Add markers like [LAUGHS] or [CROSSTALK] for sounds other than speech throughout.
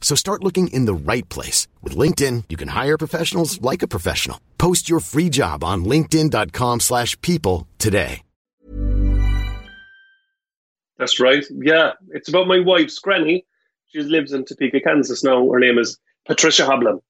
So start looking in the right place. With LinkedIn, you can hire professionals like a professional. Post your free job on linkedin.com slash people today. That's right. Yeah, it's about my wife's granny. She lives in Topeka, Kansas now. Her name is Patricia Hablin.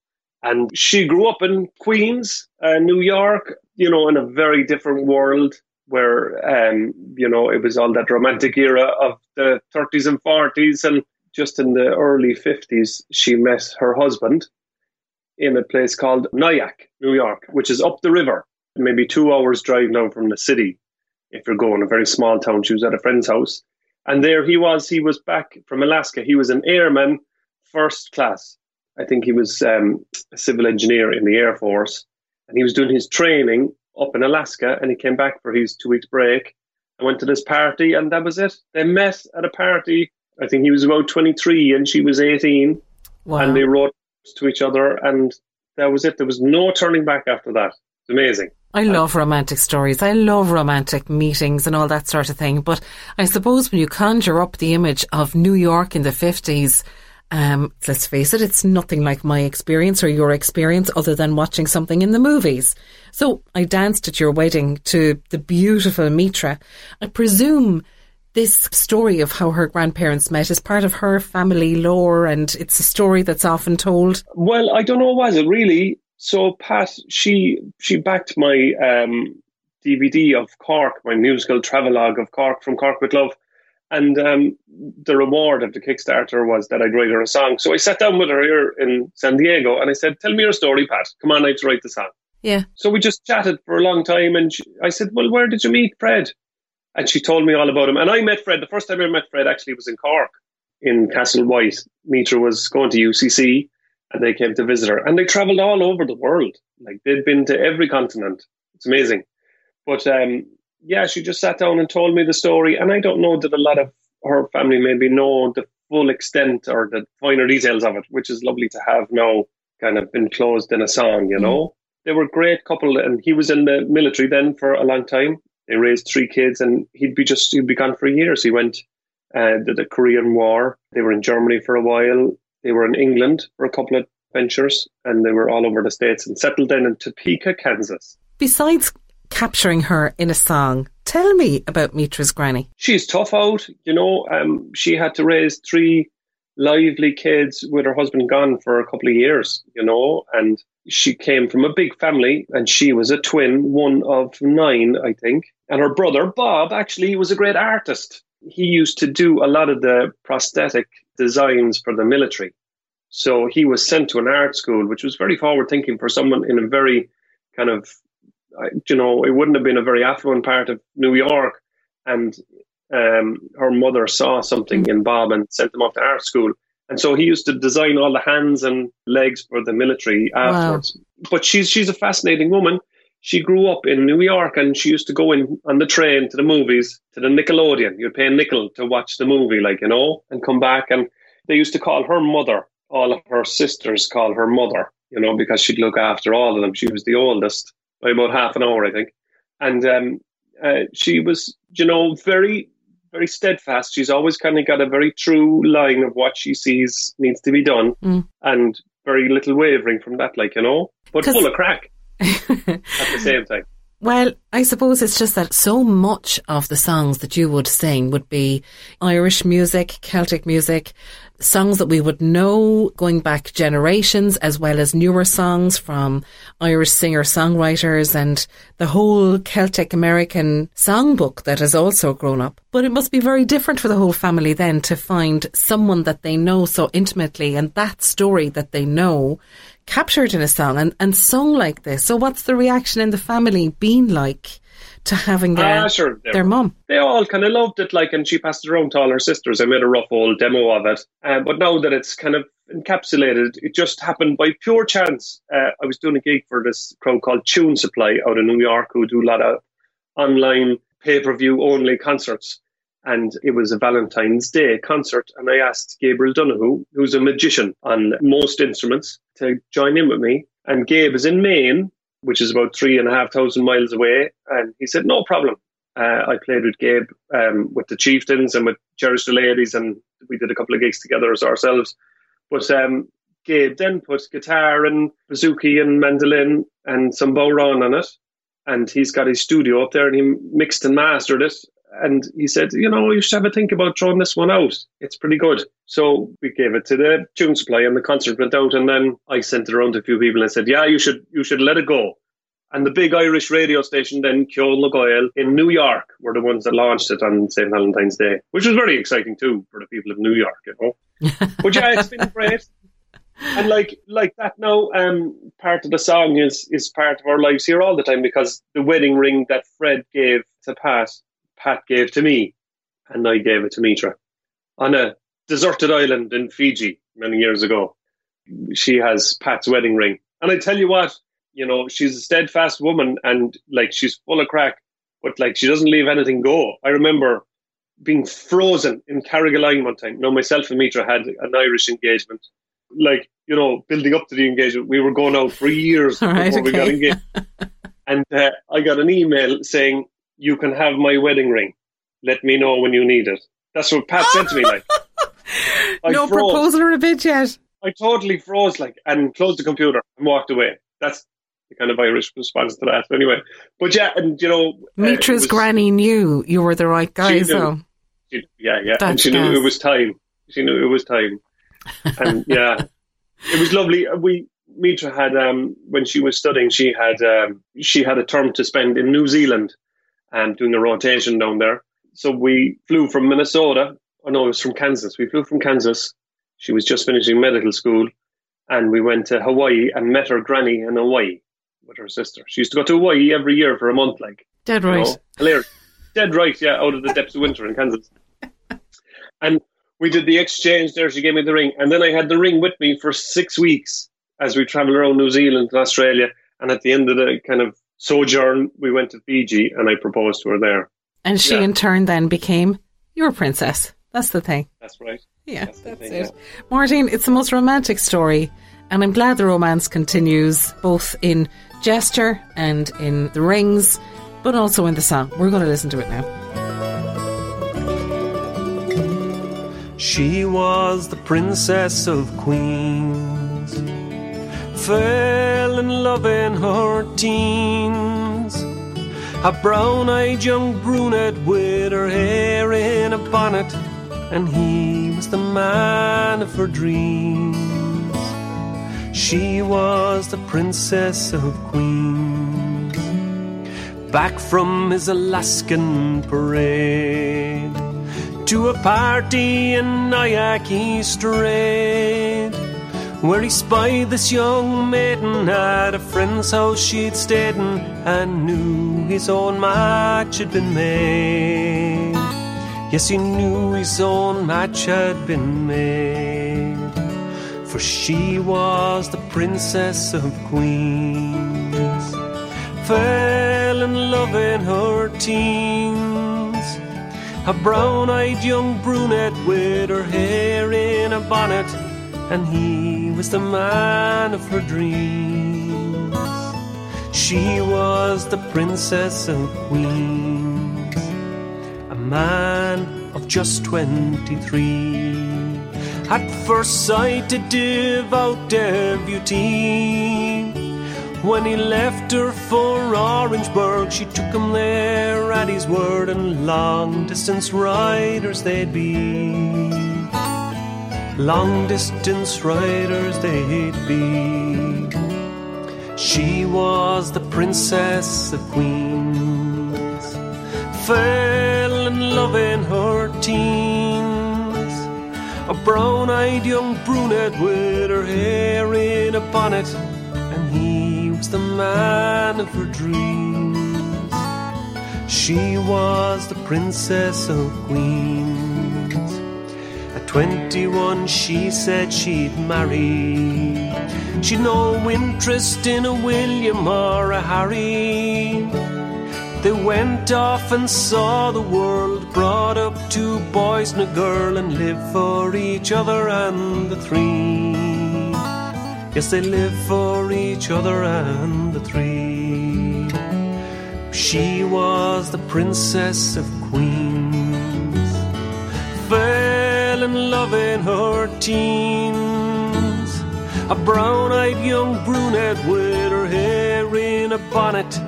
And she grew up in Queens, uh, New York, you know, in a very different world where, um, you know, it was all that romantic era of the 30s and 40s. And just in the early 50s, she met her husband in a place called Nyack, New York, which is up the river, maybe two hours drive now from the city. If you're going a very small town, she was at a friend's house. And there he was. He was back from Alaska. He was an airman, first class. I think he was um, a civil engineer in the Air Force. And he was doing his training up in Alaska. And he came back for his two weeks break and went to this party. And that was it. They met at a party. I think he was about 23 and she was 18. Wow. And they wrote to each other. And that was it. There was no turning back after that. It's amazing. I love romantic stories. I love romantic meetings and all that sort of thing. But I suppose when you conjure up the image of New York in the 50s, um, let's face it, it's nothing like my experience or your experience other than watching something in the movies. So I danced at your wedding to the beautiful Mitra. I presume this story of how her grandparents met is part of her family lore and it's a story that's often told. Well, I don't know, was it really? So Pat, she she backed my um, DVD of Cork, my musical travelogue of Cork from Cork with Love, and um, the reward of the Kickstarter was that I'd write her a song. So I sat down with her here in San Diego, and I said, "Tell me your story, Pat. Come on, I have to write the song." Yeah. So we just chatted for a long time, and she, I said, "Well, where did you meet Fred?" And she told me all about him. And I met Fred. The first time I met Fred actually was in Cork, in Castle White. Mitra was going to UCC and they came to visit her. And they travelled all over the world. Like they'd been to every continent. It's amazing. But um, yeah, she just sat down and told me the story. And I don't know that a lot of her family maybe know the full extent or the finer details of it, which is lovely to have now kind of enclosed in a song, you know. Mm. They were a great couple and he was in the military then for a long time. They raised three kids and he'd be just he'd be gone for years. He went uh, did the Korean War. They were in Germany for a while. They were in England for a couple of ventures and they were all over the States and settled down in Topeka, Kansas. Besides capturing her in a song, tell me about Mitra's granny. She's tough out, you know. Um, she had to raise three lively kids with her husband gone for a couple of years, you know, and she came from a big family and she was a twin, one of nine, I think. And her brother, Bob, actually was a great artist. He used to do a lot of the prosthetic designs for the military. So he was sent to an art school, which was very forward thinking for someone in a very kind of, you know, it wouldn't have been a very affluent part of New York. And um, her mother saw something in Bob and sent him off to art school. And so he used to design all the hands and legs for the military afterwards. Wow. But she's she's a fascinating woman. She grew up in New York and she used to go in on the train to the movies, to the Nickelodeon. You'd pay a nickel to watch the movie, like, you know, and come back. And they used to call her mother. All of her sisters call her mother, you know, because she'd look after all of them. She was the oldest by about half an hour, I think. And um, uh, she was, you know, very very steadfast. She's always kind of got a very true line of what she sees needs to be done, mm. and very little wavering from that, like you know, but full of crack [LAUGHS] at the same time. Well, I suppose it's just that so much of the songs that you would sing would be Irish music, Celtic music, songs that we would know going back generations, as well as newer songs from Irish singer songwriters and the whole Celtic American songbook that has also grown up. But it must be very different for the whole family then to find someone that they know so intimately and that story that they know captured in a song and, and sung like this. So what's the reaction in the family been like to having their, Ah, sure. They their mum? They all kind of loved it, like, and she passed it around to all her sisters. I made a rough old demo of it. Uh, but now that it's kind of encapsulated, it just happened by pure chance. Uh, I was doing a gig for this crowd called Tune Supply out of New York, who do a lot of online pay per view only concerts. And it was a Valentine's Day concert. And I asked Gabriel Donohue, who's a magician on most instruments, to join in with me. And Gabe is in Maine, which is about three and a half thousand miles away. And he said, no problem. Uh, I played with Gabe um, with the Chieftains and with Cherish the Ladies, and we did a couple of gigs together as ourselves. But um, Gabe then put guitar and bouzouki and mandolin and some bodhrán on it. And he's got his studio up there and he mixed and mastered it. And he said, you know, you should have a think about throwing this one out. It's pretty good. So we gave it to the tune supply and the concert went out. And then I sent it around to a few people and said, yeah, you should, you should let it go. And the big Irish radio station, then Ceol na nGael in New York, were the ones that launched it on St. Valentine's Day, which was very exciting too for the people of New York, you know. [LAUGHS] but yeah, it's been great. And like like that now, um, part of the song is is part of our lives here all the time because the wedding ring that Fred gave to Pat, Pat gave to me, and I gave it to Mitra on a deserted island in Fiji many years ago. She has Pat's wedding ring, and I tell you what, you know, she's a steadfast woman, and like she's full of crack, but like she doesn't leave anything go. I remember being frozen in Carrigaline one time. No, myself and Mitra had an Irish engagement. Like, you know, building up to the engagement, we were going out for years [LAUGHS] right, before we got engaged. [LAUGHS] and uh, I got an email saying, You can have my wedding ring. Let me know when you need it. That's what Pat said to me. Like, [LAUGHS] no froze. proposal or a bid yet. I totally froze, like, and closed the computer and walked away. That's the kind of Irish response to that. Anyway, but yeah, and you know, uh, Mitra's was- granny knew you were the right guy, so She, yeah, yeah. and she knew it was time. She knew it was time. And [LAUGHS] yeah, it was lovely. We Mitra had um when she was studying, she had um she had a term to spend in New Zealand and doing a rotation down there. So we flew from Minnesota. Oh no, it was from Kansas. We flew from Kansas. She was just finishing medical school, and we went to Hawaii and met her granny in Hawaii with her sister. She used to go to Hawaii every year for a month, like dead you right. know, hilarious. Dead right, yeah, out of the depths of winter in Kansas. [LAUGHS] And we did the exchange there. She gave me the ring. And then I had the ring with me for six weeks as we traveled around New Zealand and Australia. And at the end of the kind of sojourn, we went to Fiji and I proposed to her there. And she Yeah. in turn then became your princess. That's the thing. That's right. Yeah, That's that's, thing, it. Máirtín, it's the most romantic story. And I'm glad the romance continues both in gesture and in the rings, but also in the song. We're going to listen to it now. She was the princess of queens. Fell in love in her teens. A brown eyed young brunette with her hair in a bonnet. And he was the man of her dreams. She was the princess of queens. Back from his Alaskan parade to a party in Nayaki Strait, where he spied this young maiden at a friend's house she'd stayed in, and knew his own match had been made. Yes, he knew his own match had been made, for she was the princess of queens. Fell in love in her teens. A brown eyed young brunette with her hair in a bonnet, and he was the man of her dreams. She was the princess of queens, a man of just twenty three. At first sight, a devout devotee When he left her for Orangeburg, she took him there at his word, and long distance riders they'd be. Long distance riders they'd be. She was the princess of queens, fell in love in her teens. A brown eyed young brunette with her hair in a bonnet And he was the man of her dreams. She was the princess of queens. At 21, she said she'd marry. She'd no interest in a William or a Harry. They went off and saw the world, brought up two boys and a girl, and lived for each other and the three. Yes, they lived for each other and the three. She was the princess of queens, fell in love in her teens. A brown eyed young brunette with her hair in a bonnet,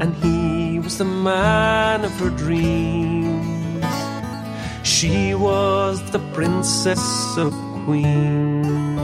and he was the man of her dreams. She was the princess of queens.